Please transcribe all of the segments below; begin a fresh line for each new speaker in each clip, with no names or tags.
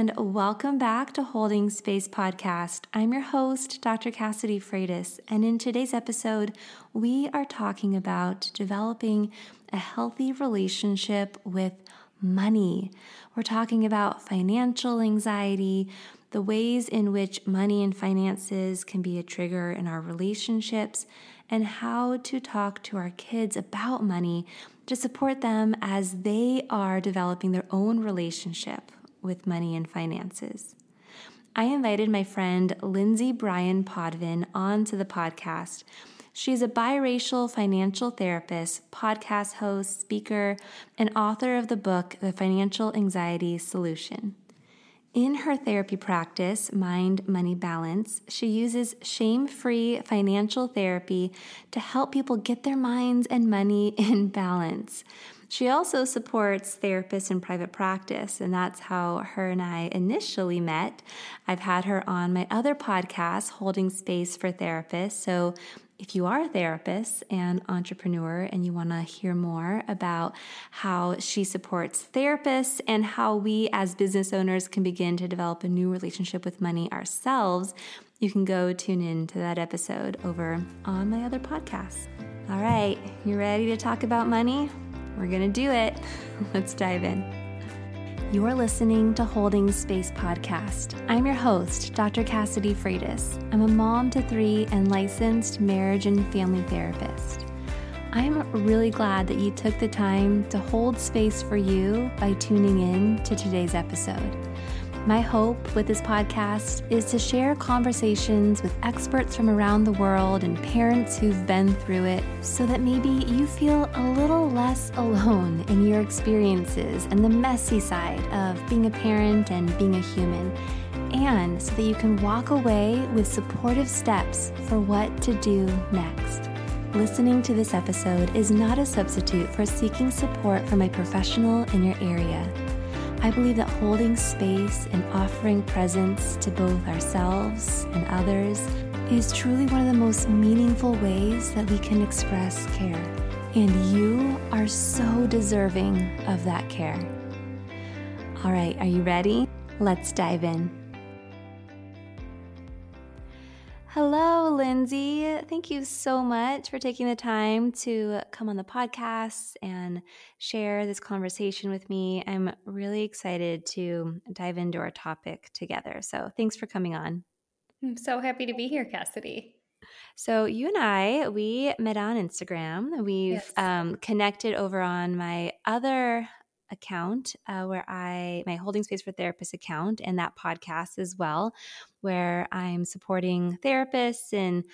and welcome back to Holding Space Podcast. I'm your host, Dr. Cassidy Freitas, and in today's episode, we are talking about developing a healthy relationship with money. We're talking about financial anxiety, the ways in which money and finances can be a trigger in our relationships, and how to talk to our kids about money to support them as they are developing their own relationship with money and finances. I invited my friend Lindsay Bryan Podvin onto the podcast. She's a biracial financial therapist, podcast host, speaker, and author of the book, The Financial Anxiety Solution. In her therapy practice, Mind Money Balance, she uses shame free financial therapy to help people get their minds and money in balance. She also supports therapists in private practice, and that's how her and I initially met. I've had her on my other podcast, Holding Space for Therapists. So if you are a therapist and entrepreneur and you want to hear more about how she supports therapists and how we as business owners can begin to develop a new relationship with money ourselves, you can go tune in to that episode over on my other podcast. All right, you ready to talk about money? We're going to do it. Let's dive in. You're listening to Holding Space Podcast. I'm your host, Dr. Cassidy Freitas. I'm a mom to three and licensed marriage and family therapist. I'm really glad that you took the time to hold space for you by tuning in to today's episode. My hope with this podcast is to share conversations with experts from around the world and parents who've been through it so that maybe you feel a little less alone in your experiences and the messy side of being a parent and being a human, and so that you can walk away with supportive steps for what to do next. Listening to this episode is not a substitute for seeking support from a professional in your area. I believe that holding space and offering presence to both ourselves and others is truly one of the most meaningful ways that we can express care. And you are so deserving of that care. All right, are you ready? Let's dive in. Hello, Lindsay. Thank you so much for taking the time to come on the podcast and share this conversation with me. I'm really excited to dive into our topic together. So, thanks for coming on.
I'm so happy to be here, Cassidy.
So, you and I, we met on Instagram. We've yes. um, connected over on my other account uh, where I, my Holding Space for Therapists account, and that podcast as well, where I'm supporting therapists in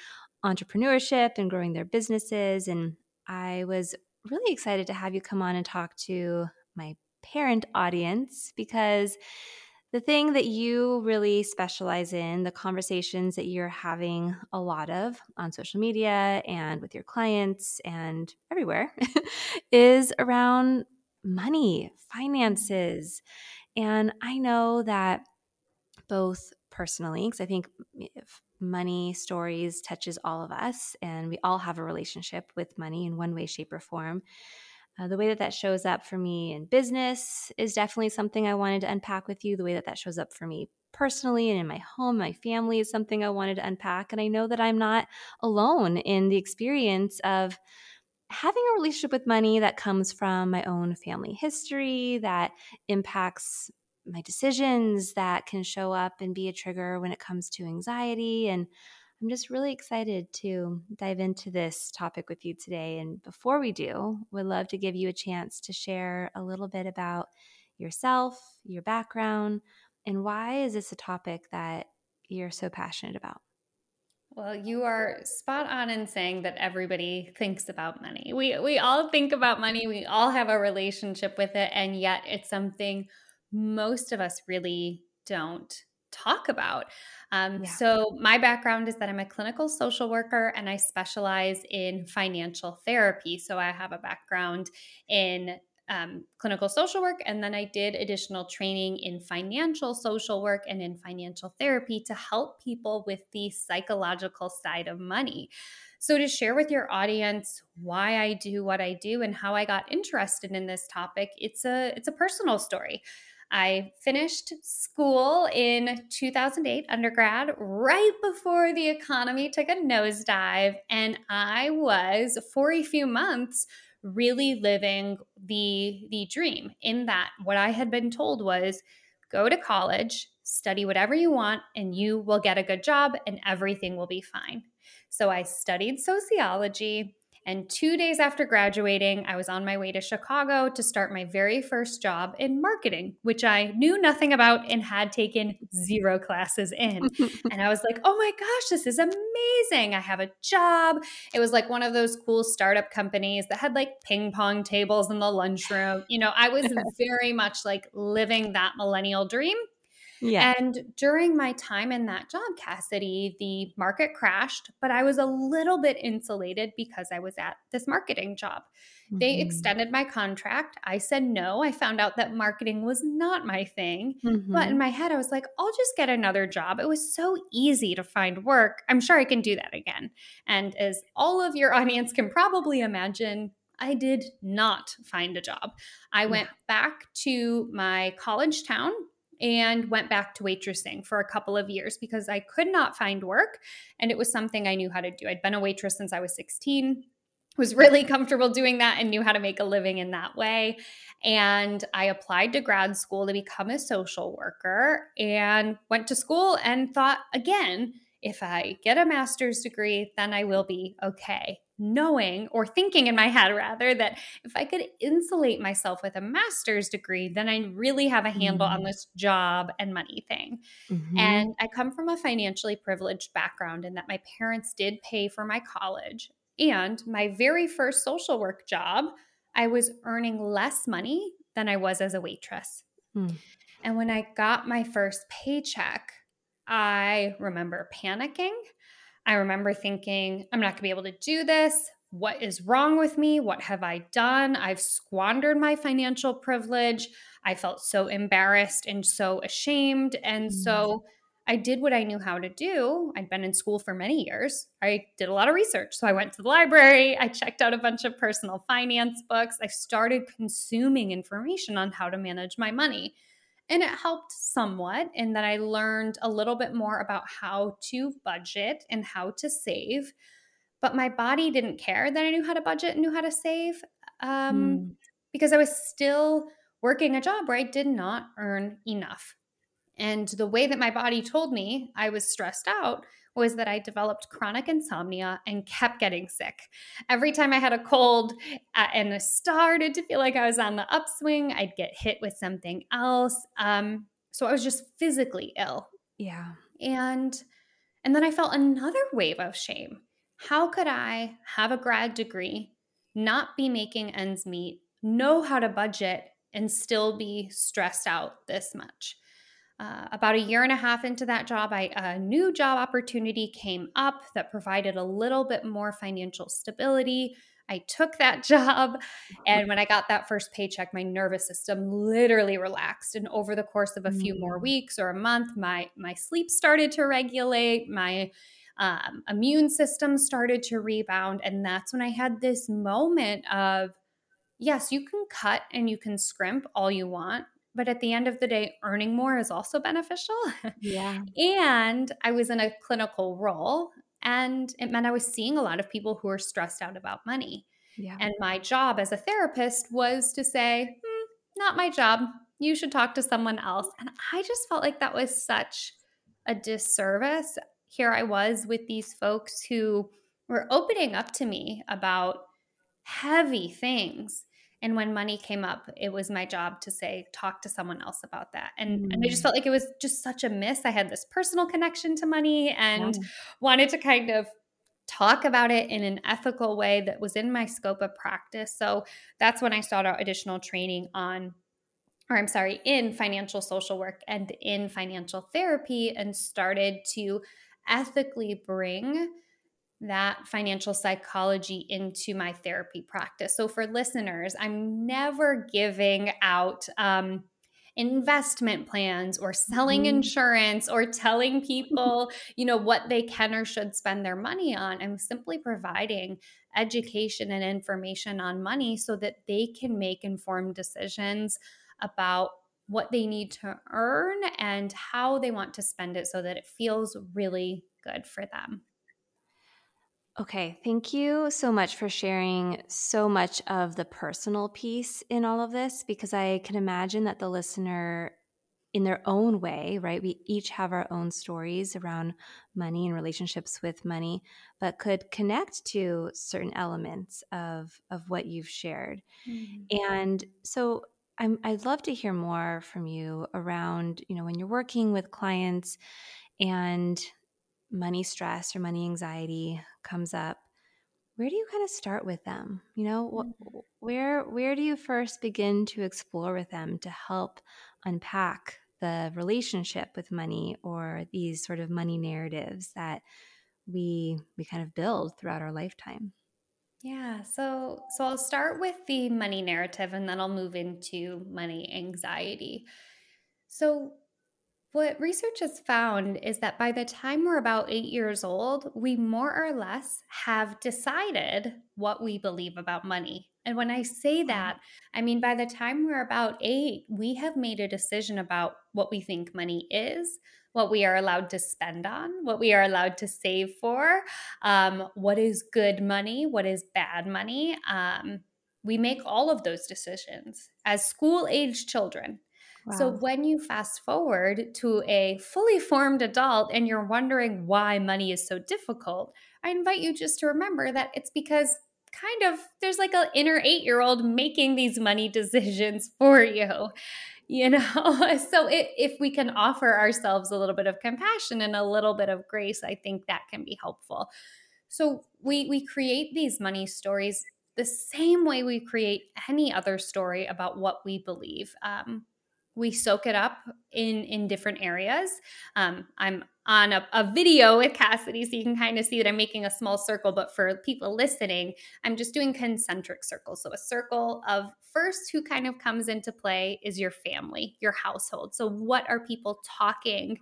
entrepreneurship and growing their businesses. And I was really excited to have you come on and talk to my parent audience because the thing that you really specialize in, the conversations that you're having a lot of on social media and with your clients and everywhere, is around money, finances. And I know that both personally, because I think money stories touches all of us, and we all have a relationship with money in one way, shape, or form. Uh, the way that that shows up for me in business is definitely something I wanted to unpack with you. The way that that shows up for me personally and in my home, my family is something I wanted to unpack. And I know that I'm not alone in the experience of having a relationship with money that comes from my own family history that impacts my decisions that can show up and be a trigger when it comes to anxiety and I'm just really excited to dive into this topic with you today. And before we do, would love to give you a chance to share a little bit about yourself, your background, and why is this a topic that you're so passionate about?
Well, you are spot on in saying that everybody thinks about money. We we all think about money. We all have a relationship with it and yet it's something most of us really don't talk about. Um, yeah. So, my background is that I'm a clinical social worker and I specialize in financial therapy. So, I have a background in um, clinical social work, and then I did additional training in financial social work and in financial therapy to help people with the psychological side of money. So, to share with your audience why I do what I do and how I got interested in this topic, it's a it's a personal story. I finished school in 2008, undergrad, right before the economy took a nosedive. And I was, for a few months, really living the, the dream in that what I had been told was go to college, study whatever you want, and you will get a good job and everything will be fine. So I studied sociology. And two days after graduating, I was on my way to Chicago to start my very first job in marketing, which I knew nothing about and had taken zero classes in. and I was like, oh my gosh, this is amazing. I have a job. It was like one of those cool startup companies that had like ping pong tables in the lunchroom. You know, I was very much like living that millennial dream. Yeah. And during my time in that job, Cassidy, the market crashed, but I was a little bit insulated because I was at this marketing job. Mm-hmm. They extended my contract. I said no. I found out that marketing was not my thing. Mm-hmm. But in mm-hmm. my head, I was like, I'll just get another job. It was so easy to find work. I'm sure I can do that again. And as all of your audience can probably imagine, I did not find a job. I went back to my college town and went back to waitressing for a couple of years because I could not find work and it was something I knew how to do. I'd been a waitress since I was 16 was really comfortable doing that and knew how to make a living in that way. And I applied to grad school to become a social worker and went to school and thought again, if I get a master's degree, then I will be okay knowing or thinking in my head rather that if I could insulate myself with a master's degree, then I really have a handle mm-hmm. on this job and money thing. Mm-hmm. And I come from a financially privileged background in that my parents did pay for my college. And my very first social work job, I was earning less money than I was as a waitress. Mm. And when I got my first paycheck, I remember panicking. I remember thinking, I'm not going to be able to do this. What is wrong with me? What have I done? I've squandered my financial privilege. I felt so embarrassed and so ashamed. And so mm. I did what I knew how to do. I'd been in school for many years. I did a lot of research. So I went to the library, I checked out a bunch of personal finance books. I started consuming information on how to manage my money. And it helped somewhat in that I learned a little bit more about how to budget and how to save. But my body didn't care that I knew how to budget and knew how to save um, mm. because I was still working a job where I did not earn enough. And the way that my body told me I was stressed out was that I developed chronic insomnia and kept getting sick. Every time I had a cold uh, and I started to feel like I was on the upswing, I'd get hit with something else. Um, so I was just physically ill.
Yeah.
And and then I felt another wave of shame. How could I have a grad degree, not be making ends meet, know how to budget, and still be stressed out this much? Uh, about a year and a half into that job, I, a new job opportunity came up that provided a little bit more financial stability. I took that job. And when I got that first paycheck, my nervous system literally relaxed. And over the course of a few more mm. weeks or a month, my, my sleep started to regulate, my um, immune system started to rebound. And that's when I had this moment of, yes, you can cut and you can scrimp all you want, but at the end of the day, earning more is also beneficial.
Yeah.
and I was in a clinical role, and it meant I was seeing a lot of people who were stressed out about money. Yeah. And my job as a therapist was to say, hmm, not my job. You should talk to someone else. And I just felt like that was such a disservice. Here I was with these folks who were opening up to me about heavy things and when money came up it was my job to say talk to someone else about that and, mm. and i just mm. felt like it was just such a miss i had this personal connection to money and yeah. wanted to kind of talk about it in an ethical way that was in my scope of practice so that's when i sought out additional training on or I'm sorry, in financial social work and in financial therapy, and started to ethically bring that financial psychology into my therapy practice. So, for listeners, I'm never giving out um, investment plans or selling mm-hmm. insurance or telling people, you know, what they can or should spend their money on. I'm simply providing education and information on money so that they can make informed decisions about what they need to earn and how they want to spend it so that it feels really good for them.
Okay, thank you so much for sharing so much of the personal piece in all of this because I can imagine that the listener, in their own way, right? We each have our own stories around money and relationships with money, but could connect to certain elements of, of what you've shared. Mm-hmm. And so I'm, I'd love to hear more from you around, you know, when you're working with clients and money stress or money anxiety comes up, where do you kind of start with them? You know, mm-hmm. where where do you first begin to explore with them to help unpack the relationship with money or these sort of money narratives that we we kind of build throughout our lifetime?
Yeah, so so I'll start with the money narrative and then I'll move into money anxiety. So what research has found is that by the time we're about eight years old, we more or less have decided what we believe about money. And when I say that, I mean by the time we're about eight, we have made a decision about what we think money is, what we are allowed to spend on, what we are allowed to save for, um, what is good money, what is bad money. Um, we make all of those decisions as school age children. So when you fast forward to a fully formed adult and you're wondering why money is so difficult, I invite you just to remember that it's because kind of there's like an inner 8-year-old making these money decisions for you. You know, so it, if we can offer ourselves a little bit of compassion and a little bit of grace, I think that can be helpful. So we we create these money stories the same way we create any other story about what we believe. Um, we soak it up in in different areas. Um, i'm on a, a, video with cassidy so you can kind of see that i'm making a small circle but for people listening i'm just doing concentric circles. So a circle of first who kind of comes into play is your family your household. So what are people talking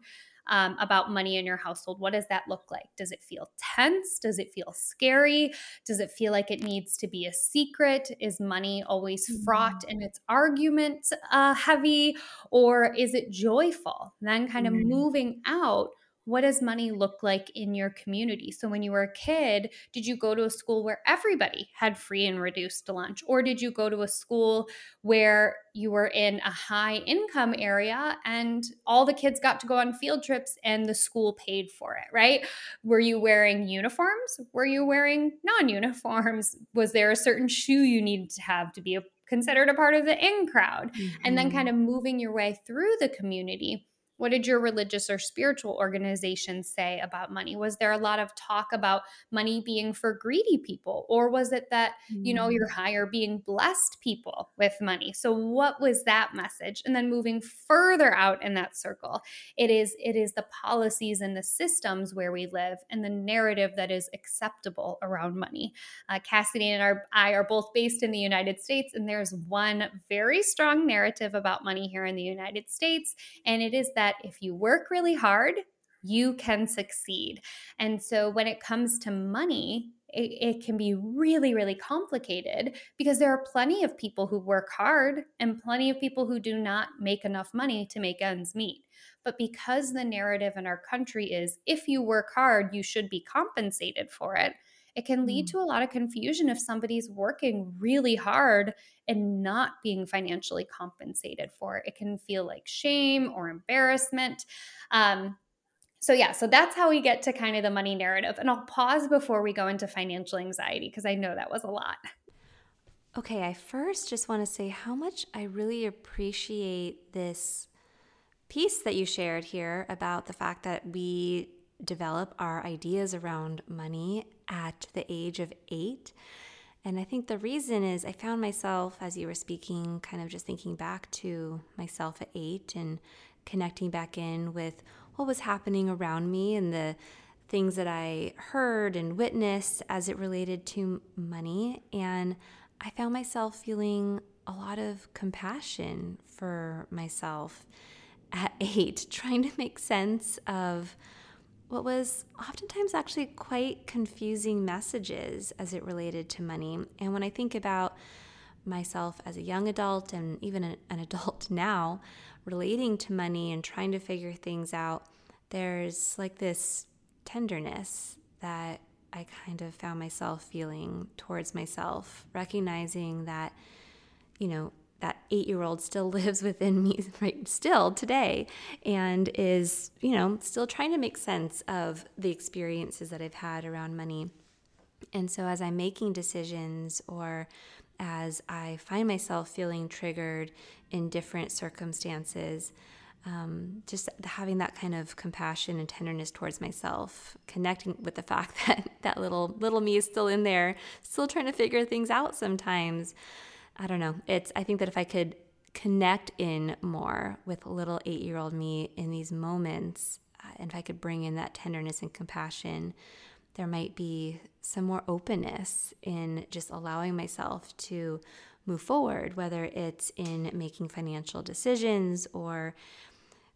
um, about money in your household. What does that look like? Does it feel tense? Does it feel scary? Does it feel like it needs to be a secret? Is money always fraught mm-hmm. its argument uh, heavy? Or is it joyful? Then kind of mm-hmm. moving out what does money look like in your community? So, when you were a kid, did you go to a school where everybody had free and reduced lunch? Or did you go to a school where you were in a high income area and all the kids got to go on field trips and the school paid for it, right? Were you wearing uniforms? Were you wearing non uniforms? Was there a certain shoe you needed to have to be a, considered a part of the in crowd? Mm-hmm. And then kind mm-hmm. of moving your way through the community what did your religious or spiritual organization say about money? Was there a lot of talk about money being for greedy people? Or was it that, you know, mm. higher being blessed people with money? So what was that message? And then moving further out in that circle, it is it is the policies and the systems where we live and the narrative that is acceptable around money. Uh, Cassidy and our, I are both based in the United States, and there's one very strong narrative about money here in the United States, and it is that that if you work really hard, you can succeed. And so when it comes to money, it, it, can be really, really complicated because there are plenty of people who work hard and plenty of people who do not make enough money to make ends meet. But because the narrative in our country is if you work hard, you should be compensated for it, it can lead mm. to a lot of confusion if somebody's working really hard and not being financially compensated for it. It can feel like shame or embarrassment. Um, so, yeah, so that's how we get to kind of the money narrative. And I'll pause before we go into financial anxiety because I know that was a lot.
Okay, I first just want to say how much I really appreciate this piece that you shared here about the fact that we develop our ideas around money at the age of eight. And I think the reason is I found myself, as you were speaking, kind of just thinking back to myself at eight and connecting back in with what was happening around me and the things that I heard and witnessed as it related to money. And I found myself feeling a lot of compassion for myself at eight, trying to make sense of what was oftentimes actually quite confusing messages as it related to money. And when I think about myself as a young adult and even an adult now, relating to money and trying to figure things out, there's like this tenderness that I kind of found myself feeling towards myself, recognizing that, you know, that eight year old still lives within me right still today and is, you know, still trying to make sense of the experiences that I've had around money. And so as I'm making decisions or as I find myself feeling triggered in different circumstances, um, just having that kind of compassion and tenderness towards myself, connecting with the fact that that little little me is still in there, still trying to figure things out sometimes. I don't know. It's I think that if I could connect in more with little eight year old me in these moments, uh, and if I could bring in that tenderness and compassion, there might be some more openness in just allowing myself to move forward, whether it's in making financial decisions or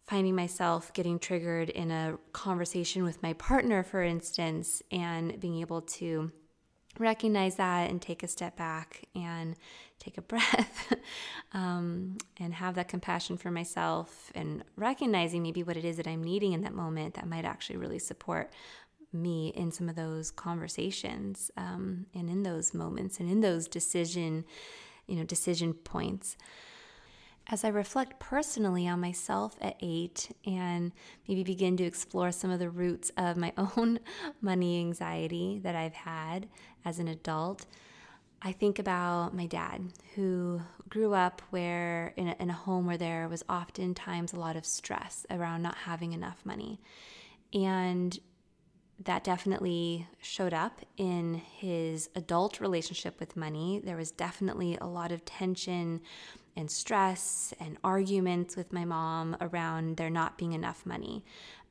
finding myself getting triggered in a conversation with my partner, for instance, and being able to recognize that and take a step back and take a breath um, and have that compassion for myself and recognizing maybe what it is that I'm needing in that moment that might actually really support me in some of those conversations um, and in those moments and in those decision you know decision points. As I reflect personally on myself at eight and maybe begin to explore some of the roots of my own money anxiety that I've had as an adult, I think about my dad, who grew up where in a, in a home where there was oftentimes a lot of stress around not having enough money. And that definitely showed up in his adult relationship with money. There was definitely a lot of tension and stress and arguments with my mom around there not being enough money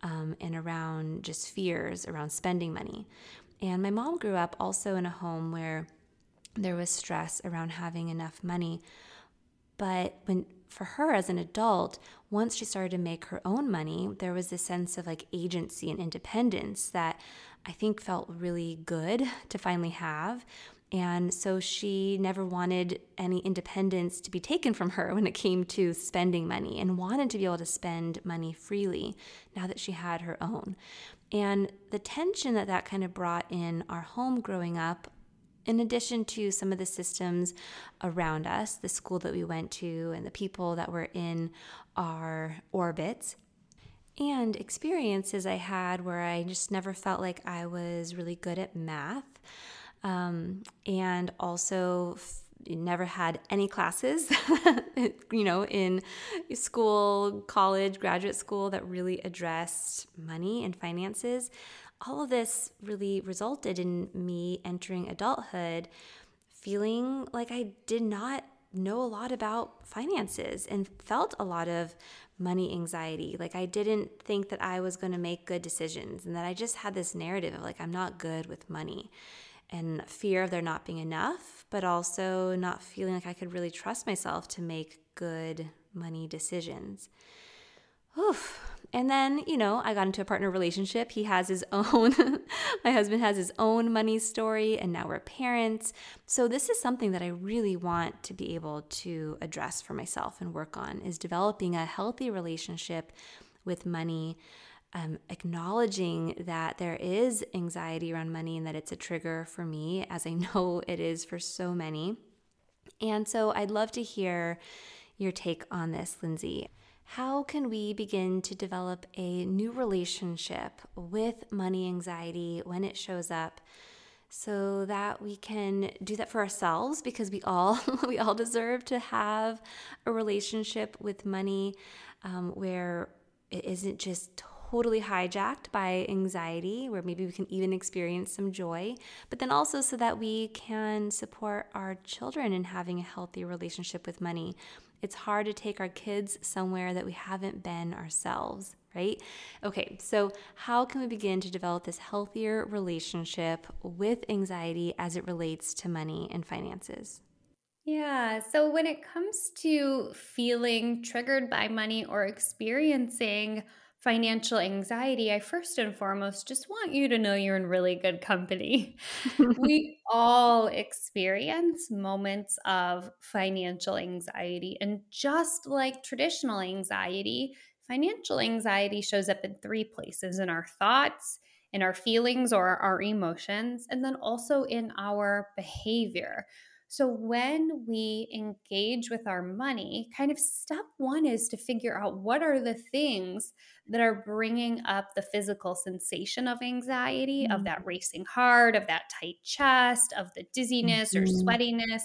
um, and around just fears around spending money. And my mom grew up also in a home where there was stress around having enough money. But when for her as an adult, once she started to make her own money, there was this sense of like agency and independence that I think felt really good to finally have. And so she never wanted any independence to be taken from her when it came to spending money and wanted to be able to spend money freely now that she had her own. And the tension that that kind of brought in our home growing up, in addition to some of the systems around us, the school that we went to, and the people that were in our orbits, and experiences I had where I just never felt like I was really good at math um, and also f- never had any classes, you know, in school, college, graduate school that really addressed money and finances. All of this really resulted in me entering adulthood feeling like I did not know a lot about finances and felt a lot of money anxiety. Like I didn't think that I was going to make good decisions and that I just had this narrative of like I'm not good with money and fear of there not being enough, but also not feeling like I could really trust myself to make good money decisions. Oof. And then, you know, I got into a partner relationship. He has his own, my husband has his own money story, and now we're parents. So, this is something that I really want to be able to address for myself and work on is developing a healthy relationship with money um, acknowledging that there is anxiety around money and that it's a trigger for me, as I know it is for so many. And so I'd love to hear your take on this, Lindsay. How can we begin to develop a new relationship with money anxiety when it shows up? so that we can do that for ourselves because we all we all deserve to have a relationship with money um, where it isn't just totally hijacked by anxiety, where maybe we can even experience some joy, but then also so that we can support our children in having a healthy relationship with money. It's hard to take our kids somewhere that we haven't been ourselves, right? Okay, so how can we begin to develop this healthier relationship with anxiety as it relates to money and finances?
Yeah. So when it comes to feeling triggered by money or experiencing financial anxiety, I first and foremost just want you to know you're in really good company. we all experience moments of financial anxiety. And just like traditional anxiety, financial anxiety shows up in three places in our thoughts, in our feelings or our emotions, and then also in our behavior. So, when we engage with our money, kind of step one is to figure out what are the things that are bringing up the physical sensation of anxiety, mm-hmm. of that mm. racing heart, of that tight chest, of the dizziness mm-hmm. or sweatiness.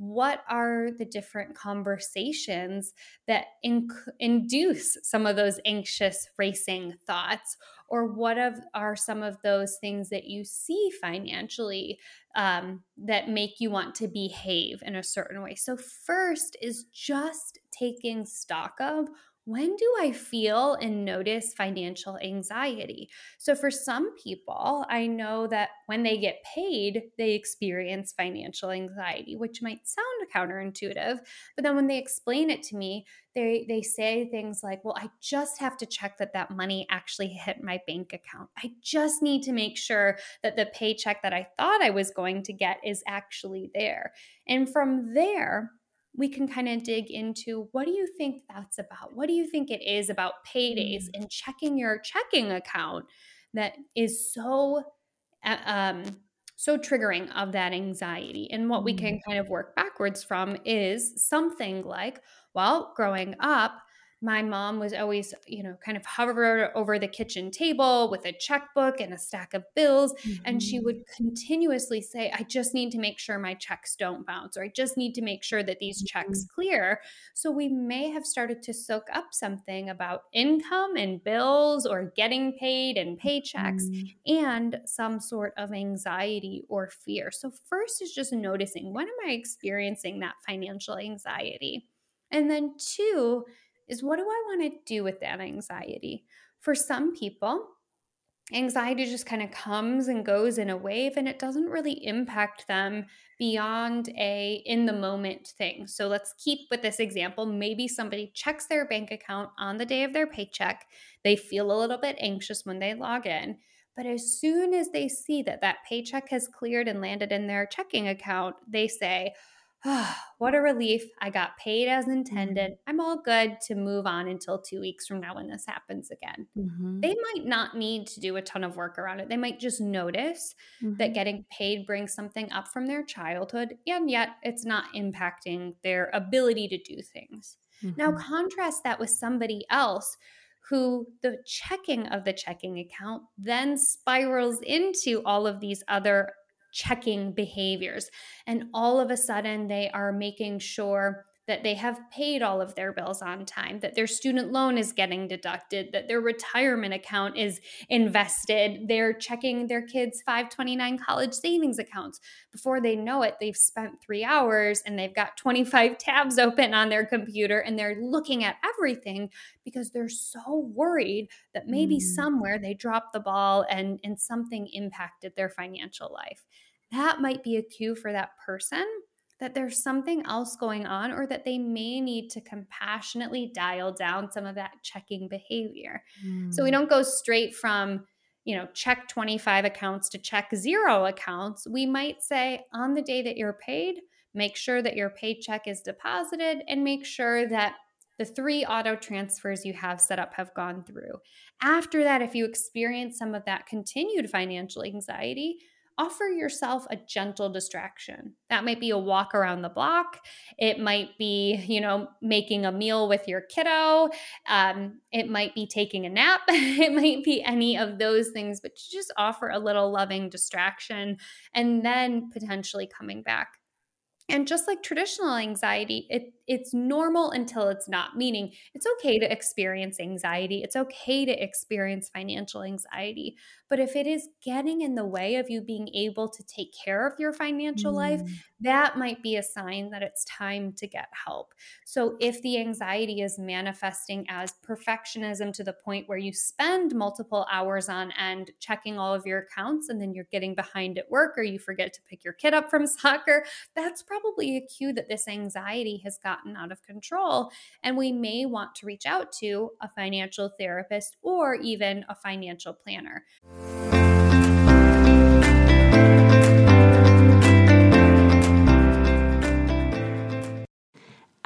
What are the different conversations that inc- induce some of those anxious racing thoughts? Or what of, are some of those things that you see financially um, that make you want to behave in a certain way? So, first is just taking stock of when do I feel and notice financial anxiety? So, for some people, I know that when they get paid, they experience financial anxiety, which might sound counterintuitive. But then when they explain it to me, they, they say things like, Well, I just have to check that that money actually hit my bank account. I just need to make sure that the paycheck that I thought I was going to get is actually there. And from there, we can kind of dig into what do you think that's about? What do you think it is about paydays mm. and checking your checking account that is so uh, um so triggering of that anxiety. And what we can mm. kind of work backwards from is something like, well, growing up, my mom was always, you know, kind of hover over the kitchen table with a checkbook and a stack of bills. Mm-hmm. And she would mm-hmm. continuously say, I just need to make sure my checks don't bounce, or I just need to make sure that these mm-hmm. checks clear. So we may have started to soak up something about income and bills or getting paid and paychecks mm-hmm. and some sort of anxiety or fear. So, first is just noticing when am I experiencing that financial anxiety? And then, two, is what do I want to do with that anxiety? For some people, anxiety just kind of comes and goes in a wave and it doesn't really impact them beyond a in the moment thing. So let's keep with this example. Maybe somebody checks their bank account on the day of their paycheck. They feel a little bit anxious when they log in. But as soon as they see that that paycheck has cleared and landed in their checking account, they say, what a relief. I got paid as mm-hmm. intended. I'm all good to move on until two weeks from now when this happens again. Mm-hmm. They might not need to do a ton of work around it. They might just notice mm-hmm. that getting paid brings something up from their childhood, and yet it's not impacting their ability to do things. Now, mm-hmm. contrast that with somebody else who the checking of the checking account then spirals into all of these other checking behaviors. And all of a sudden, they are making sure that they have paid all of their bills on time, that their student loan is getting deducted, that their retirement account is invested, they're checking their kids' 529 college savings accounts. Before they know it, they've spent three hours and they've got 25 tabs open on their computer and they're looking at everything because they're so worried that maybe mm. somewhere they dropped the ball and, and something impacted their financial life. That might be a cue for that person that there's something else going on or that they may need to compassionately dial down some of that checking behavior. Mm. So we hmm. don't go straight from, you know, check 25 accounts to check zero accounts. We might say on the day that you're paid, make sure that your paycheck is deposited and make sure that the three auto transfers you have set up have gone through. After that, if you experience some of that continued financial anxiety, offer yourself a gentle distraction. That might be a walk around the block. It might be, you know, making a meal with your kiddo. Um, it might be taking a nap. it might be any of those things, but just offer a little loving distraction and then potentially coming back. And just like traditional anxiety, it, it's normal until it's not, meaning it's okay to experience anxiety. It's okay to experience financial anxiety. But if it is getting in the way of you being able to take care of your financial mm. life, that might be a sign that it's time to get help. So if the anxiety is manifesting as perfectionism to the point where you spend multiple hours on end checking all of your accounts and then you're getting behind at work or you forget to pick your kid up from soccer, that's probably a cue that this anxiety has got gotten out of control. And we may want to reach out to a financial therapist or even a financial planner.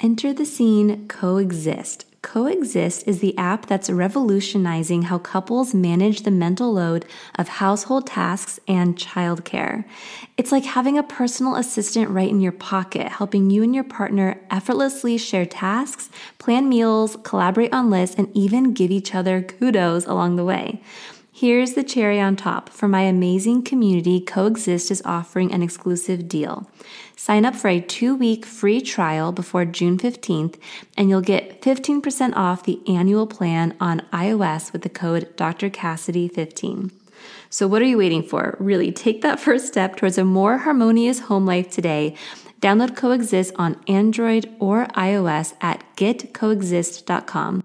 Enter the scene coexist Coexist is the app that's revolutionizing how couples manage the mental load of household tasks and childcare. It's like having a personal assistant right in your pocket, helping you and your partner effortlessly share tasks, plan meals, collaborate on lists, and even give each other kudos along the way. Here's the cherry on top. For my amazing community, Coexist is offering an exclusive deal. Sign up for a two week free trial before June 15th, and you'll get 15% off the annual plan on iOS with the code Dr. Cassidy15. So, what are you waiting for? Really, take that first step towards a more harmonious home life today. Download Coexist on Android or iOS at getcoexist.com.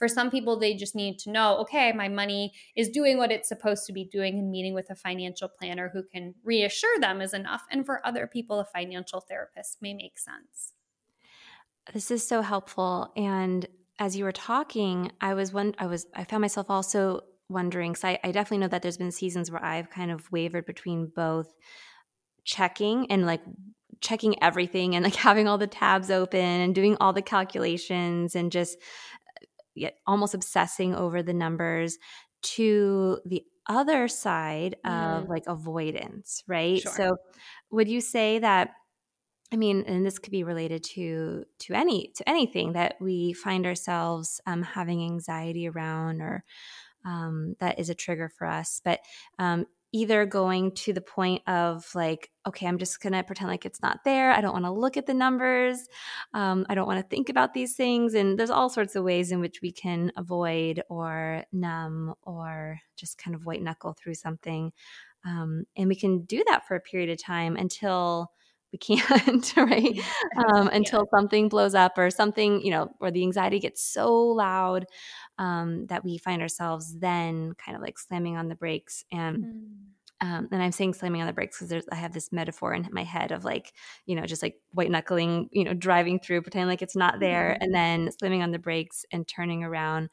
For some people, they just need to know, okay, my money is doing what it's supposed to be doing, and meeting with a financial planner who can reassure them is enough. And for other people, a financial therapist may make sense.
This is so helpful. And as you were talking, I was one, I was, I found myself also wondering. So I, I definitely know that there's been seasons where I've kind of wavered between both checking and like checking everything and like having all the tabs open and doing all the calculations and just almost obsessing over the numbers to the other side of mm. like avoidance, right? Sure. So would you say that I mean, and this could be related to to any to anything that we find ourselves um, having anxiety around, or um, that is a trigger for us. But um, either going to the point of like, okay, I'm just going to pretend like it's not there. I don't want to look at the numbers. Um, I don't want to think about these things. And there's all sorts of ways in which we can avoid or numb or just kind of white knuckle through something. Um, and we can do that for a period of time until we can't, right? Um, until yeah. something blows up or something, you know, or the anxiety gets so loud um, that we find ourselves then kind of like slamming on the brakes and. Mm. Um, and I'm saying slamming on the brakes because I have this metaphor in my head of like, you know, just like white knuckling, you know, driving through, pretending like it's not there, mm-hmm. and then slamming on the brakes and turning around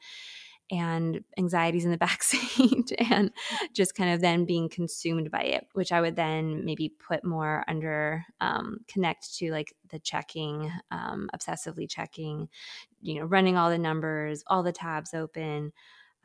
and anxieties in the backseat and just kind of then being consumed by it which i would then maybe put more under um, connect to like the checking um, obsessively checking you know running all the numbers all the tabs open.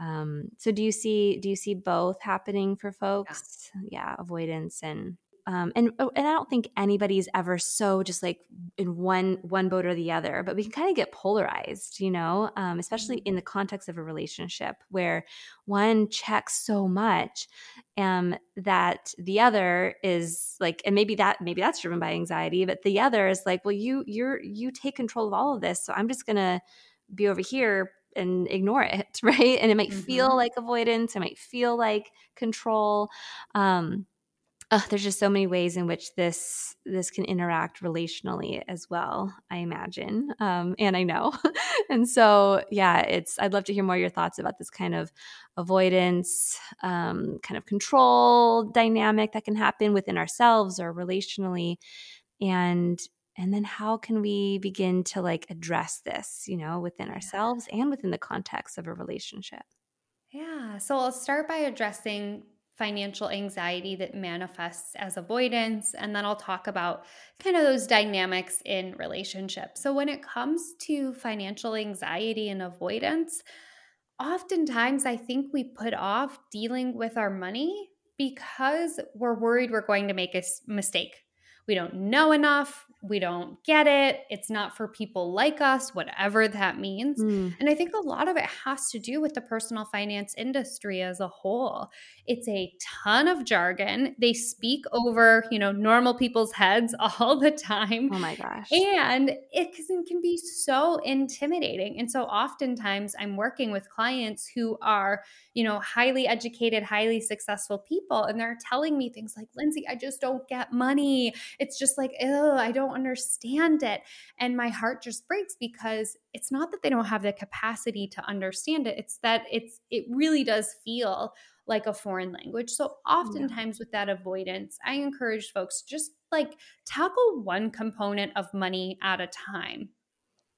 Um, so do you see do you see both happening for folks? Yeah, yeah avoidance and um, and oh, and I don't think anybody's ever so just like in one one boat or the other, but we can kind of get polarized, you know, um, especially in the context of a relationship where one checks so much um, that the other is like, and maybe that maybe that's driven by anxiety, but the other is like, well, you you're you take control of all of this, so I'm just gonna be over here and ignore it, right? And it might mm-hmm. feel like avoidance, it might feel like control. Um, there's just so many ways in which this this can interact relationally as well. I imagine, um, and I know, and so yeah, it's. I'd love to hear more your thoughts about this kind of avoidance, um, kind of control dynamic that can happen within ourselves or relationally, and and then how can we begin to like address this you know within ourselves and within the context of a relationship
yeah so i'll start by addressing financial anxiety that manifests as avoidance and then i'll talk about kind of those dynamics in relationships. So when it comes to financial anxiety and avoidance oftentimes i think we put off dealing with our money because we're worried we're going to make a mistake. We don't know enough, we don't get it, it's not for people like us, whatever that means. Mm. And I think a lot of it has to do with the personal finance industry as a whole. It's a ton of jargon. They speak over, you know, normal people's heads all the time.
Oh my gosh.
And it can, can be so intimidating. And so oftentimes I'm working with clients who are, you know, highly educated, highly successful people and they're telling me things like, "Lindsay, I just don't get money." it's just like, oh, I don't understand it. And my heart just breaks because it's not that they don't have the capacity to understand it. It's that it's it really does feel like a foreign language. So oftentimes yeah. with that avoidance, I encourage folks just like tackle one component of money at a time.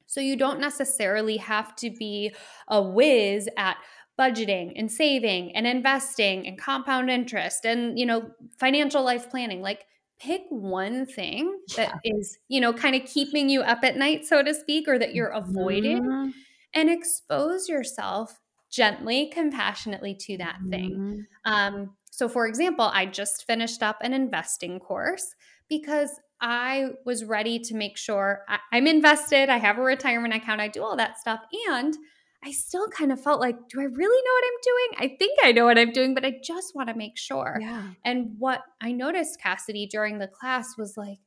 So you don't necessarily have to be a whiz at budgeting and saving and investing and compound interest and you know financial life planning like pick one thing that yeah. is, you know, kind of keeping you up at night, so to speak, or that you're avoiding, mm-hmm. and expose yourself gently, compassionately to that mm-hmm. thing. Um, so, for example, I just finished up an investing course because I was ready to make sure I, I'm invested, I have a retirement account, I do all that stuff. And I still kind of felt like, do I really know what I'm doing? I think I know what I'm doing, but I just want to make sure.
Yeah.
And what I noticed, Cassidy, during the class was like,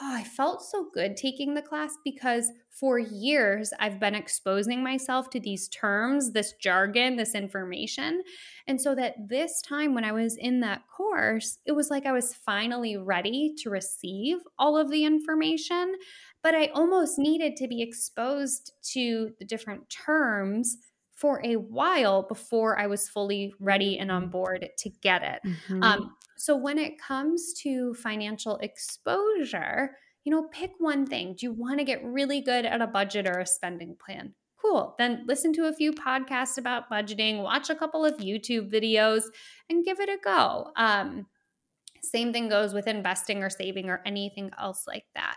oh, I felt so good taking the class because for years I've been exposing myself to these terms, this jargon, this information. And so that this time when I was in that course, it was like I was finally ready to receive all of the information, but I almost needed to be exposed to the different terms for a while before I was fully ready and on board to get it. Mm-hmm. Um, so when it comes to financial exposure, you know, pick one thing. Do you want to get really good at a budget or a spending plan? Cool. Then listen to a few podcasts about budgeting, watch a couple of YouTube videos, and give it a go. Um, same thing goes with investing or saving or anything else like that.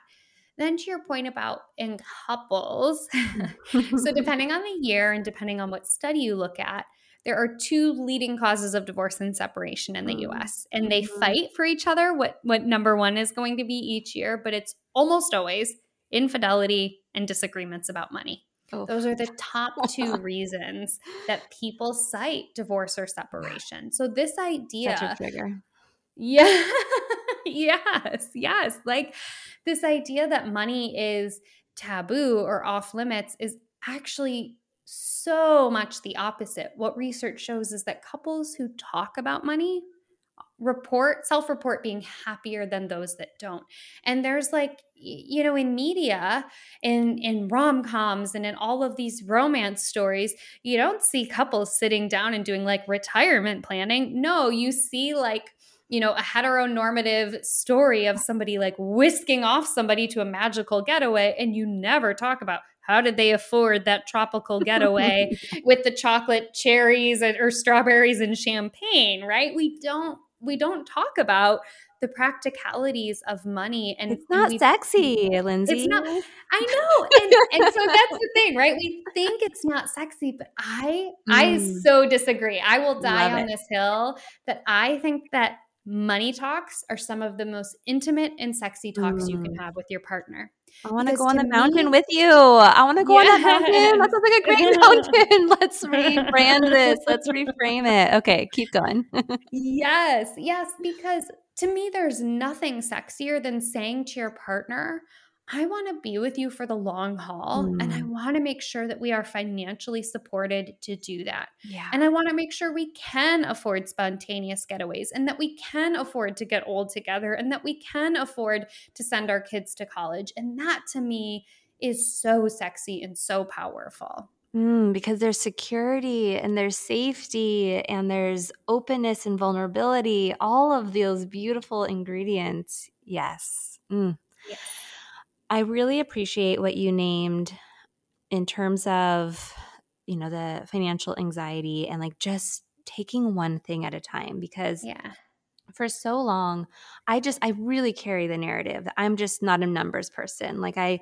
Then, to your point about in couples, so depending on the year and depending on what study you look at, there are two leading causes of divorce and separation in the mm. US and they mm-hmm. fight for each other what what number 1 is going to be each year but it's almost always infidelity and disagreements about money. Oh. Those are the top two reasons that people cite divorce or separation. So this idea
Such a trigger.
Yeah. yes. Yes. Like this idea that money is taboo or off limits is actually so much the opposite. What research shows is that couples who talk about money report self report being happier than those that don't and there's like you know in media in in rom-coms and in all of these romance stories you don't see couples sitting down and doing like retirement planning no you see like you know, a heteronormative story of somebody like whisking off somebody to a magical getaway, and you never talk about how did they afford that tropical getaway with the chocolate cherries and, or strawberries and champagne, right? We don't we don't talk about the practicalities of money and
it's not sexy lindsay
it's not i know and, and so that's the thing right we think it's not sexy but i mm. i so disagree i will die Love on it. this hill that i think that money talks are some of the most intimate and sexy talks mm. you can mm. have with your partner.
I want to go on the me, mountain with you. I want to go yeah. on the mountain. That sounds like a great mountain. Let's rebrand this. Let's reframe it. Okay, keep going.
yes, yes, because to me, there's nothing sexier than saying to your partner, I want to be with you for the long haul. Mm. And I mm. want to make sure that we are financially supported to do that. Yeah. And I want to make sure we can afford spontaneous getaways and that we can afford to get old together and that we can afford to send our kids to college. And that to me is so sexy and so powerful.
Mm, because there's security and there's safety and there's openness and vulnerability, all of those beautiful ingredients. Yes. Mm. yes. I really appreciate what you named in terms of, you know, the financial anxiety and like just taking one thing at a time because
yeah.
For so long, I just I really carry the narrative that I'm just not a numbers person. Like I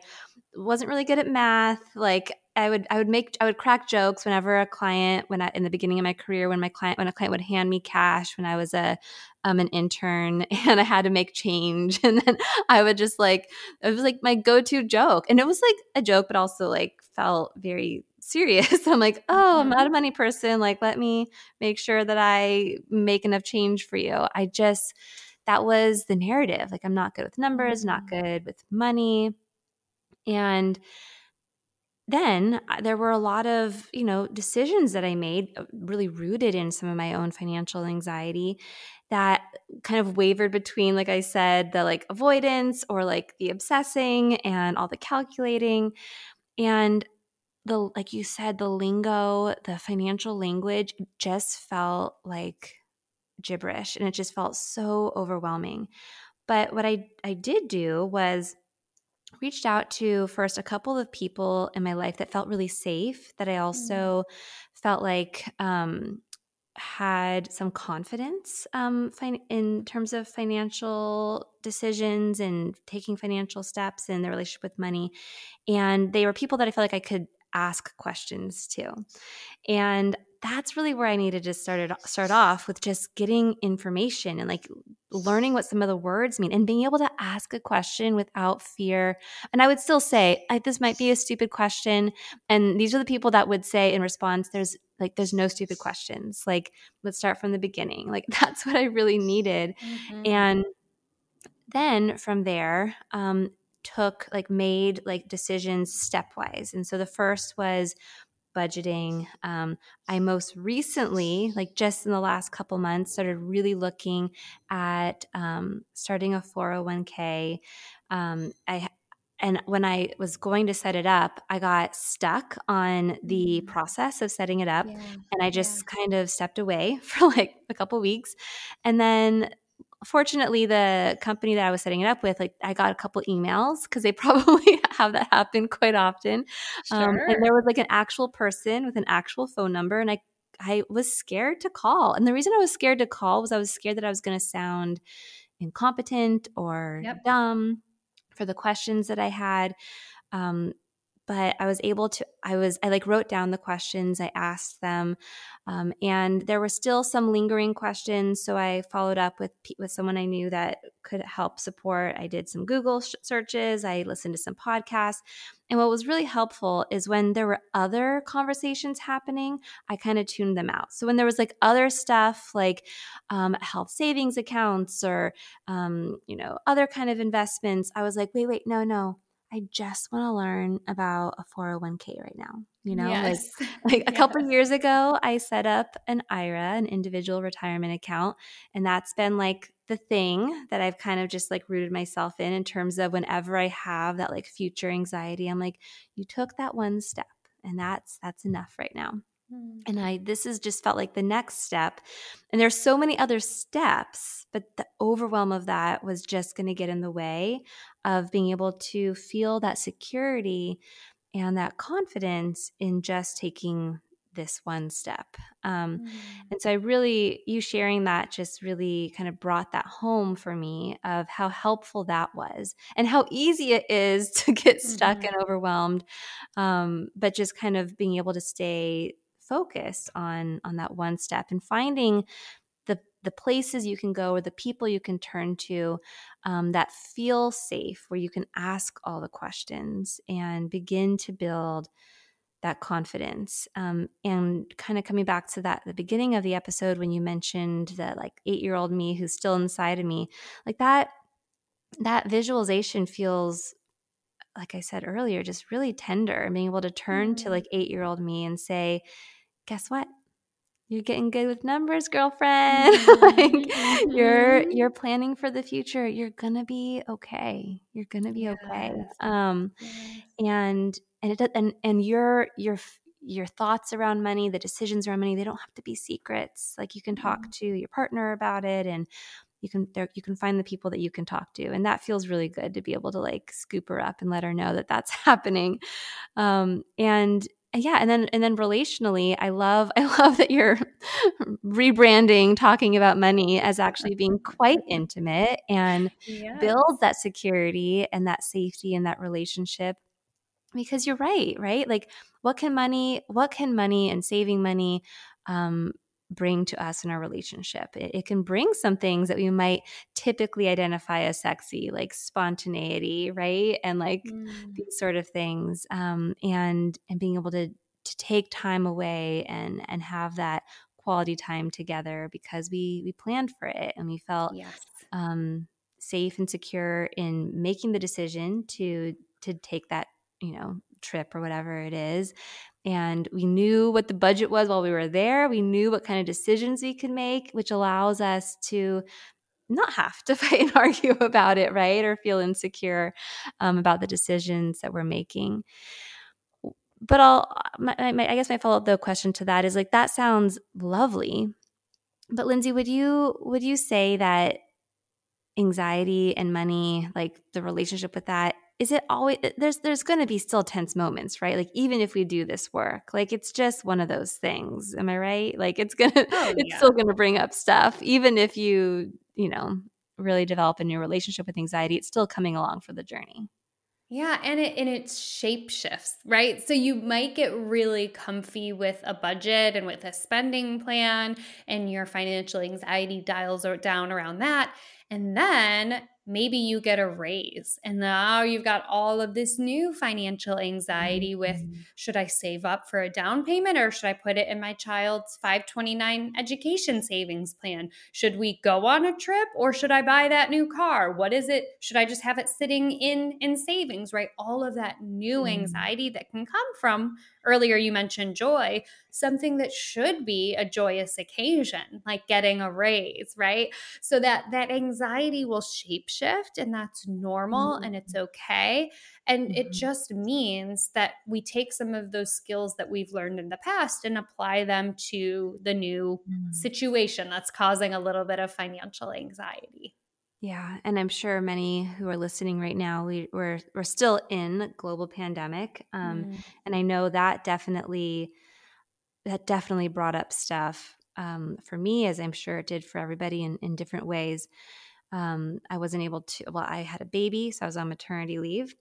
wasn't really good at math. Like I would I would make I would crack jokes whenever a client when I in the beginning of my career when my client when a client would hand me cash when I was a um an intern and I had to make change and then I would just like it was like my go-to joke and it was like a joke but also like felt very serious. I'm like, "Oh, I'm not a mm-hmm. money person. Like let me make sure that I make enough change for you." I just that was the narrative. Like I'm not good with numbers, not mm-hmm. good with money. And then uh, there were a lot of you know decisions that i made uh, really rooted in some of my own financial anxiety that kind of wavered between like i said the like avoidance or like the obsessing and all the calculating. And the like you said the lingo the financial language just felt like gibberish and it just felt so overwhelming. But what i i did do was reached out to first a couple of people in my life that felt really safe, that I also mm. felt like um, had some confidence um, in terms of financial decisions and taking financial steps in the relationship with money. And they were people that I felt like I could ask questions to. And that's really where I needed to start start off with just getting information and like learning what some of the words mean and being able to ask a question without fear. And I would still say this might be a stupid question, and these are the people that would say in response, "There's like there's no stupid questions. Like let's start from the beginning." Like that's what I really needed, mm-hmm. and then from there, um, took like made like decisions stepwise. And so the first was budgeting. Um, I most recently, like just in the last couple months, started really looking at um, starting a 401k. Um, I and when I was going to set it up, I got stuck on the mm. process of setting it up, yeah. and I just yeah. kind of stepped away for like a couple weeks, and then fortunately the company that i was setting it up with like i got a couple emails because they probably have that happen quite often sure. um, and there was like an actual person with an actual phone number and i i was scared to call and the reason i was scared to call was i was scared that i was going to sound incompetent or yep. dumb for the questions that i had um, but I was able to, I was, I like wrote down the questions, I asked them, um, and there were still some lingering questions. So I followed up with, with someone I knew that could help support. I did some Google searches, I listened to some podcasts. And what was really helpful is when there were other conversations happening, I kind of tuned them out. So when there was like other stuff like um, health savings accounts or, um, you know, other kind of investments, I was like, wait, wait, no, no I just want to learn about a 401k right now. You know, yes. like, like a yes. couple years ago, I set up an IRA, an individual retirement account. And that's been like the thing that I've kind of just like rooted myself in, in terms of whenever I have that like future anxiety, I'm like, you took that one step and that's, that's enough right now. Hmm. And I, this has just felt like the next step. And there's so many other steps, but the overwhelm of that was just going to get in the way of being able to feel that security and that confidence in just taking this one step. Um, mm. And so I really, you sharing that just really kind of brought that home for me of how helpful that was and how easy it is to get stuck mm-hmm. and overwhelmed. Um, but just kind of being able to stay focused on on that one step and finding the places you can go or the people you can turn to um, that feel safe, where you can ask all the questions and begin to build that confidence. Um, and kind of coming back to that, the beginning of the episode when you mentioned that like eight year old me who's still inside of me, like that, that visualization feels like I said earlier, just really tender and being able to turn mm-hmm. to like eight year old me and say, guess what? You're getting good with numbers, girlfriend. Mm-hmm. like mm-hmm. you're you're planning for the future. You're gonna be okay. You're gonna be yes. okay. Um, yes. and and it and and your your your thoughts around money, the decisions around money, they don't have to be secrets. Like you can talk mm-hmm. to your partner about it and you can there you can find the people that you can talk to and that feels really good to be able to like scoop her up and let her know that that's happening um, and yeah and then and then relationally i love i love that you're rebranding talking about money as actually being quite intimate and yes. builds that security and that safety in that relationship. Because you're right right? Like what can money what can money and saving money um, bring to us in our relationship. It, it, can bring some things that we might typically identify as sexy, like spontaneity, right, and like mm. these sort of things, um, and and being able to to take time away and and have that quality time together because we we planned for it and we felt yes. um, safe and secure in making the decision to to take that you know trip or whatever it is and we knew what the budget was while we were there. We knew what kind of decisions we could make, which allows us to not have to fight and argue about it, right? Or feel insecure um, about the decisions that we're making. But I'll, my, my, I guess my follow up though question to that is like that sounds lovely, but Lindsay, would you would you say that anxiety and money, like the relationship with that, is it always eh, there's there's going to be still tense moments right like even if we do this work like it's just one of those things am i right like it's gonna oh, it's still gonna bring up stuff even if you you know really develop a new relationship with anxiety it's still coming along for the journey
yeah, and it and it shape shifts, right? So you might get really comfy with a budget and with a spending plan and your financial anxiety dials down around that. And then maybe you get a raise and now you've got all of this new financial anxiety with mm-hmm. should I save up for a down payment or should I put it in my child's 529 education savings plan? Should we go on a trip or should I buy that new car? What is it? Should I just have it sitting in in savings, right? All of that new mm-hmm. anxiety that can come from earlier you mentioned joy, something that should be a joyous occasion, like getting a raise, right? So that that anxiety will shapeshift and that's normal mm-hmm. and it's okay. And mm-hmm. it just means that we take some of those skills that we've learned in the past and apply them to the new mm-hmm. situation that's causing a little bit of financial anxiety.
Yeah, and I'm sure many who are listening right now, we, we're, we're still in global pandemic, um, mm. and I know that definitely that definitely brought up stuff um, for me, as I'm sure it did for everybody in, in different ways. Um, I wasn't able to. Well, I had a baby, so I was on maternity leave,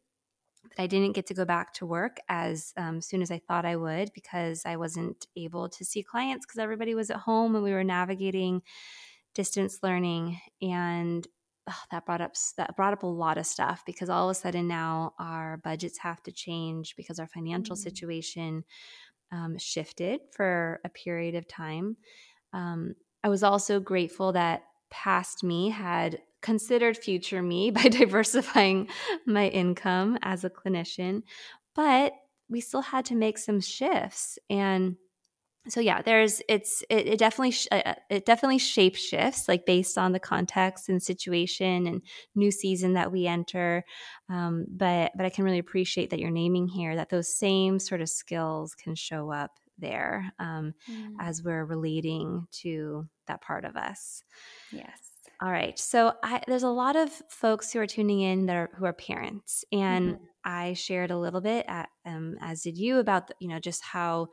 but I didn't get to go back to work as um, soon as I thought I would because I wasn't able to see clients because everybody was at home and we were navigating distance learning and oh, that brought up that brought up a lot of stuff because all of a sudden now our budgets have to change because our financial mm-hmm. situation um, shifted for a period of time. Um, I was also grateful that past me had considered future me by diversifying my income as a clinician, but we still had to make some shifts and so yeah there's it's it, it definitely sh- uh, uh, it definitely shape shifts like based on the context and situation and new season that we enter um, but but i can really appreciate that you're naming here that those same sort of skills can show up there um, mm. as we're relating to that part of us
yes
all right so I, there's a lot of folks who are tuning in that are who are parents and mm-hmm. i shared a little bit at, um, as did you about the, you know just how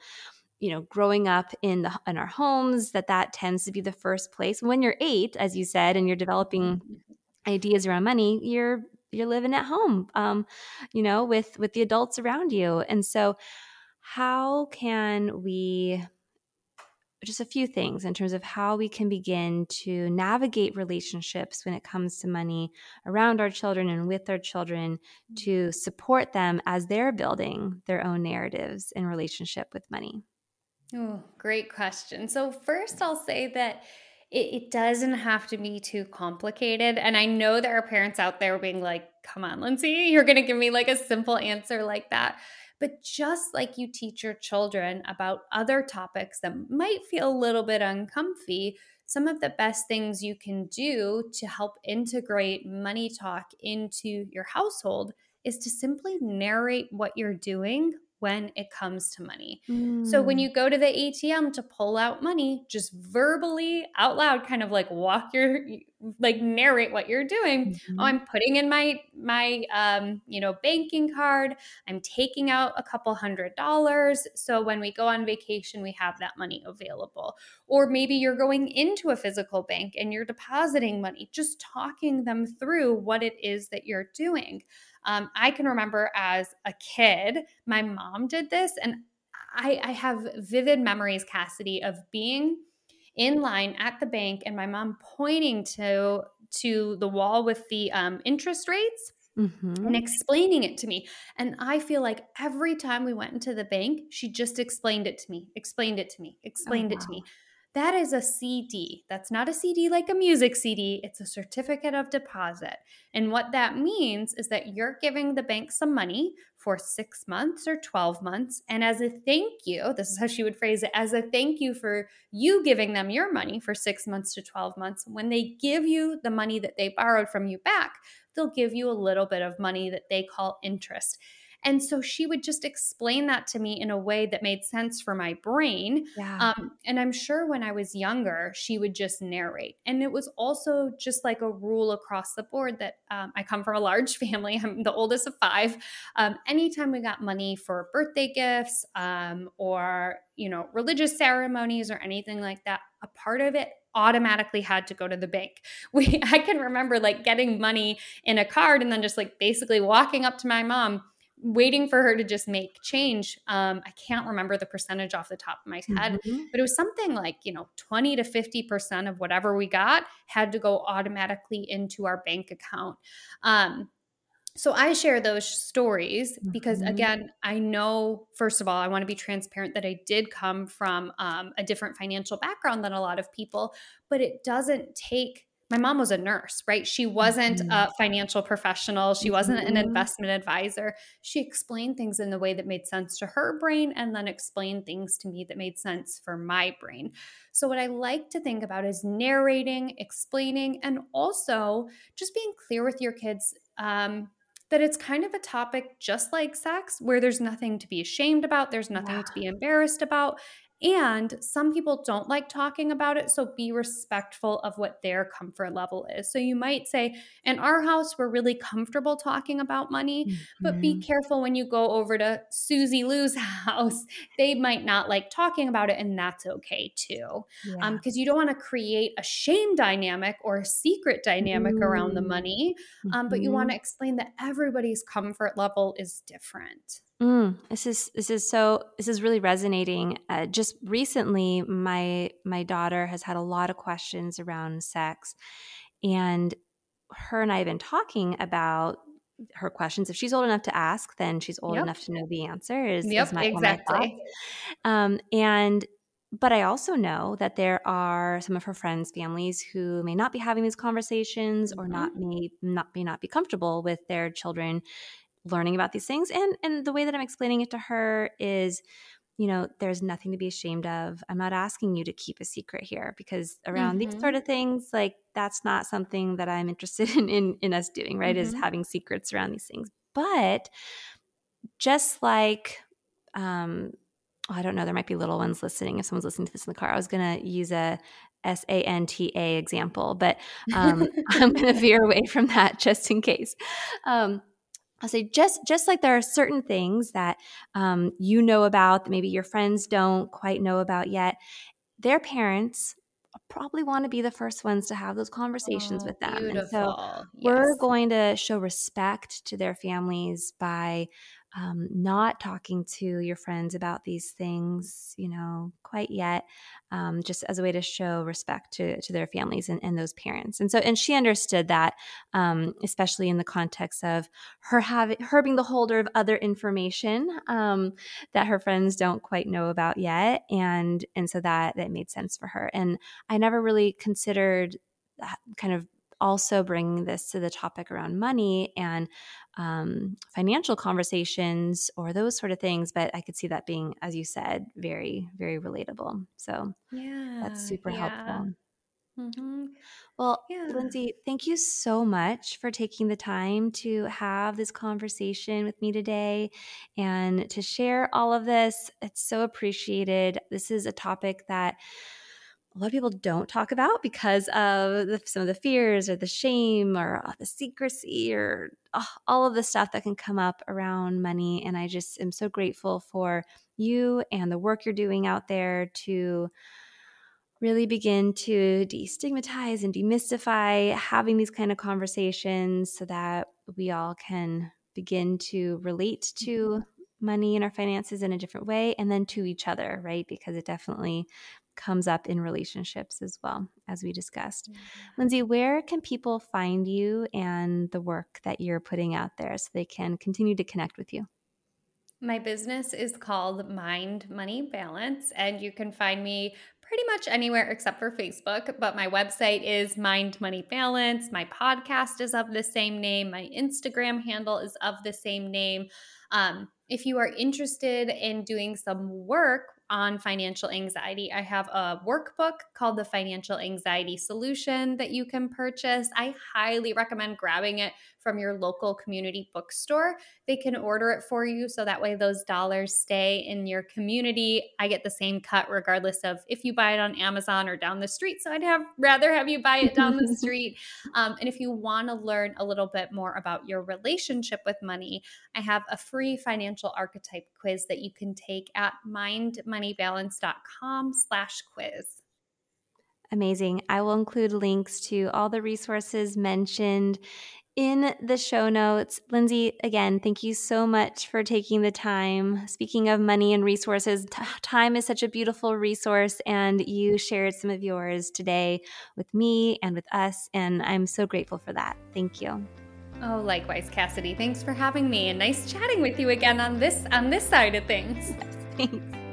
you know growing up in the in our homes that that tends to be the first place when you're 8 as you said and you're developing mm-hmm. ideas around money you're you're living at home um you know with with the adults around you and so how can we just a few things in terms of how we can begin to navigate relationships when it comes to money around our children and with our children to support them as they're building their own narratives in relationship with money?
Oh, great question. So, first, I'll say that it, it, doesn't have to be too complicated. And I know there are parents out there being like, come on, Lindsay, you're going to give me like a simple answer like that. But just like you teach your children about other topics that might feel a little bit uncomfy, some of the best things you can do to help integrate money talk into your household is to simply narrate what you're doing when it comes to money. Mm. So when mm. you go to the ATM to pull out money, just verbally out loud kind of like walk your like narrate what you're doing. Oh, mm-hmm. Oh, I'm putting in my my um, you know, banking card. I'm taking out a couple hundred dollars. So when we go on vacation, we have that money available. Or maybe you're going into a physical bank and you're depositing money, just talking them through what it is that you're doing. Um, I can remember as a kid, my mom did this, and I, I have vivid memories, Cassidy, of being in line at the bank and my mom pointing to to the wall with the um, interest rates Mm-hmm. and explaining it to me. And I feel like every time we went into the bank, she just explained it to me, explained it to me, explained oh, wow. it to me. That is a CD. That's not a CD like a music CD, it's a certificate of deposit. And what that means is that you're giving the bank some money for six months or 12 months. And as a thank you, this is how she would phrase it as a thank you for you giving them your money for six months to 12 months, when they give you the money that they borrowed from you back, they'll give you a little bit of money that they call interest. And so she would just explain that to me in a way that made sense for my brain. Yeah. Um, and I'm sure when I was younger, she would just narrate. And it was also just like a rule across the board that um, I come from a large family. I'm the oldest of five. Um, anytime we got money for birthday gifts um, or, you know, religious ceremonies or anything like that, a part of it automatically had to go to the bank. We I can remember like getting money in a card and then just like basically walking up to my mom waiting for her to just make change. Um, I can't remember the percentage off the top of my head, mm-hmm. but it was something like, you know, 20 to 50% of whatever we got had to go automatically into our bank account. Um, so I share those stories because, mm-hmm. again, I know, first of all, I want to be transparent that I did come from um, a different financial background than a lot of people, but it doesn't take my mom was a nurse, right? She wasn't mm-hmm. a financial professional. She wasn't an mm-hmm. investment advisor. She explained things in the way that made sense to her brain and then explained things to me that made sense for my brain. So, what I like to think about is narrating, explaining, and also just being clear with your kids. Um, that it's kind of a topic just like sex where there's nothing to be ashamed about, there's nothing yeah. to be embarrassed about, and some people don't like talking about it. So be respectful of what their comfort level is. So you might say, in our house, we're really comfortable talking about money, mm-hmm. but be mm-hmm. careful when you go over to Susie Lou's house. They might not like talking about it, and that's okay too. Because yeah. um, you don't want to create a shame dynamic or a secret dynamic mm-hmm. around the money, um, mm-hmm. but you want to explain that everybody's comfort level is different.
Mm, this is this is so this is really resonating. Uh, just recently, my my daughter has had a lot of questions around sex, and her and I have been talking about her questions. If she's old enough to ask, then she's old yep. enough to know the answer. Is,
yep,
is my,
exactly.
Um, and but I also know that there are some of her friends' families who may not be having these conversations mm-hmm. or not may not may not be comfortable with their children learning about these things and and the way that i'm explaining it to her is you know there's nothing to be ashamed of i'm not asking you to keep a secret here because around mm-hmm. these sort of things like that's not something that i'm interested in in, in us doing right mm-hmm. is having secrets around these things but just like um oh, i don't know there might be little ones listening if someone's listening to this in the car i was going to use a S A N T A example, but um, I'm going to veer away from that just in case. Um, I'll say just just like there are certain things that um, you know about that maybe your friends don't quite know about yet. Their parents probably want to be the first ones to have those conversations oh, with them.
Beautiful.
And so yes. we're going to show respect to their families by um, not talking to your friends about these things, you know, quite yet, um, just as a way to show respect to, to their families and, and those parents. And so, and she understood that, um, especially in the context of her having, her being the holder of other information um, that her friends don't quite know about yet. And, and so that, that made sense for her. And I never really considered kind of also bringing this to the topic around money and um, financial conversations or those sort of things. But I could see that being, as you said, very, very relatable. So yeah, that's super yeah. helpful. Mm-hmm. Well, yeah. Lindsay, thank you so much for taking the time to have this conversation with me today and to share all of this. It's so appreciated. This is a topic that a lot of people don't talk about because of the, some of the fears or the shame or uh, the secrecy or uh, all of the stuff that can come up around money. And I just am so grateful for you and the work you're doing out there to really begin to destigmatize and demystify having these kind of conversations so that we all can begin to relate to mm-hmm. money and our finances in a different way and then to each other, right? Because it definitely comes up in relationships as well, as we discussed. Mm-hmm. Lindsay, where can people find you and the work that you're putting out there so they can continue to connect with you?
My business is called Mind Money Balance, and you can find me pretty much anywhere except for Facebook. But my website is Mind Money Balance. My podcast is of the same name. My Instagram handle is of the same name. Um, if you are interested in doing some work on financial anxiety. I have a workbook called the Financial Anxiety Solution that you can purchase. I highly recommend grabbing it from your local community bookstore. They can order it for you so that way those dollars stay in your community. I get the same cut regardless of if you buy it on Amazon or down the street. So I'd have rather have you buy it down the street. Um, and if you want to learn a little bit more about your relationship with money, I have a free financial archetype quiz that you can take at mindmoneybalance.com slash quiz.
Amazing. I will include links to all the resources mentioned in the show notes. Lindsay, again, thank you so much for taking the time. Speaking of money and resources, t- time is such a beautiful resource, and you shared some of yours today with me and with us, and I'm so grateful for that. Thank you.
Oh, likewise, Cassidy. Thanks for having me, and nice chatting with you again on this on this side of things. Thanks.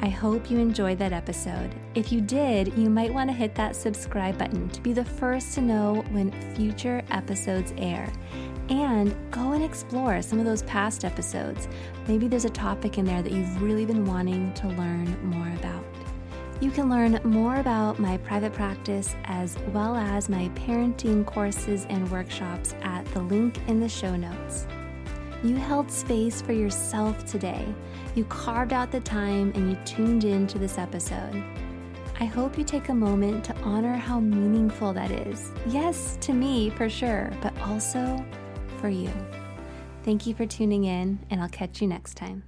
I hope you enjoyed that episode. If you did, you might want to hit that subscribe button to be the first to know when future episodes air. And go and explore some of those past episodes. Maybe there's a topic in there that you've really been wanting to learn more about. You can learn more about my private practice as well as my parenting courses and workshops at the link in the show notes. You held space for yourself today. You carved out the time and you tuned in to this episode. I hope you take a moment to honor how meaningful that is. Yes, to me for sure, but also for you. Thank you for tuning in, and I'll catch you next time.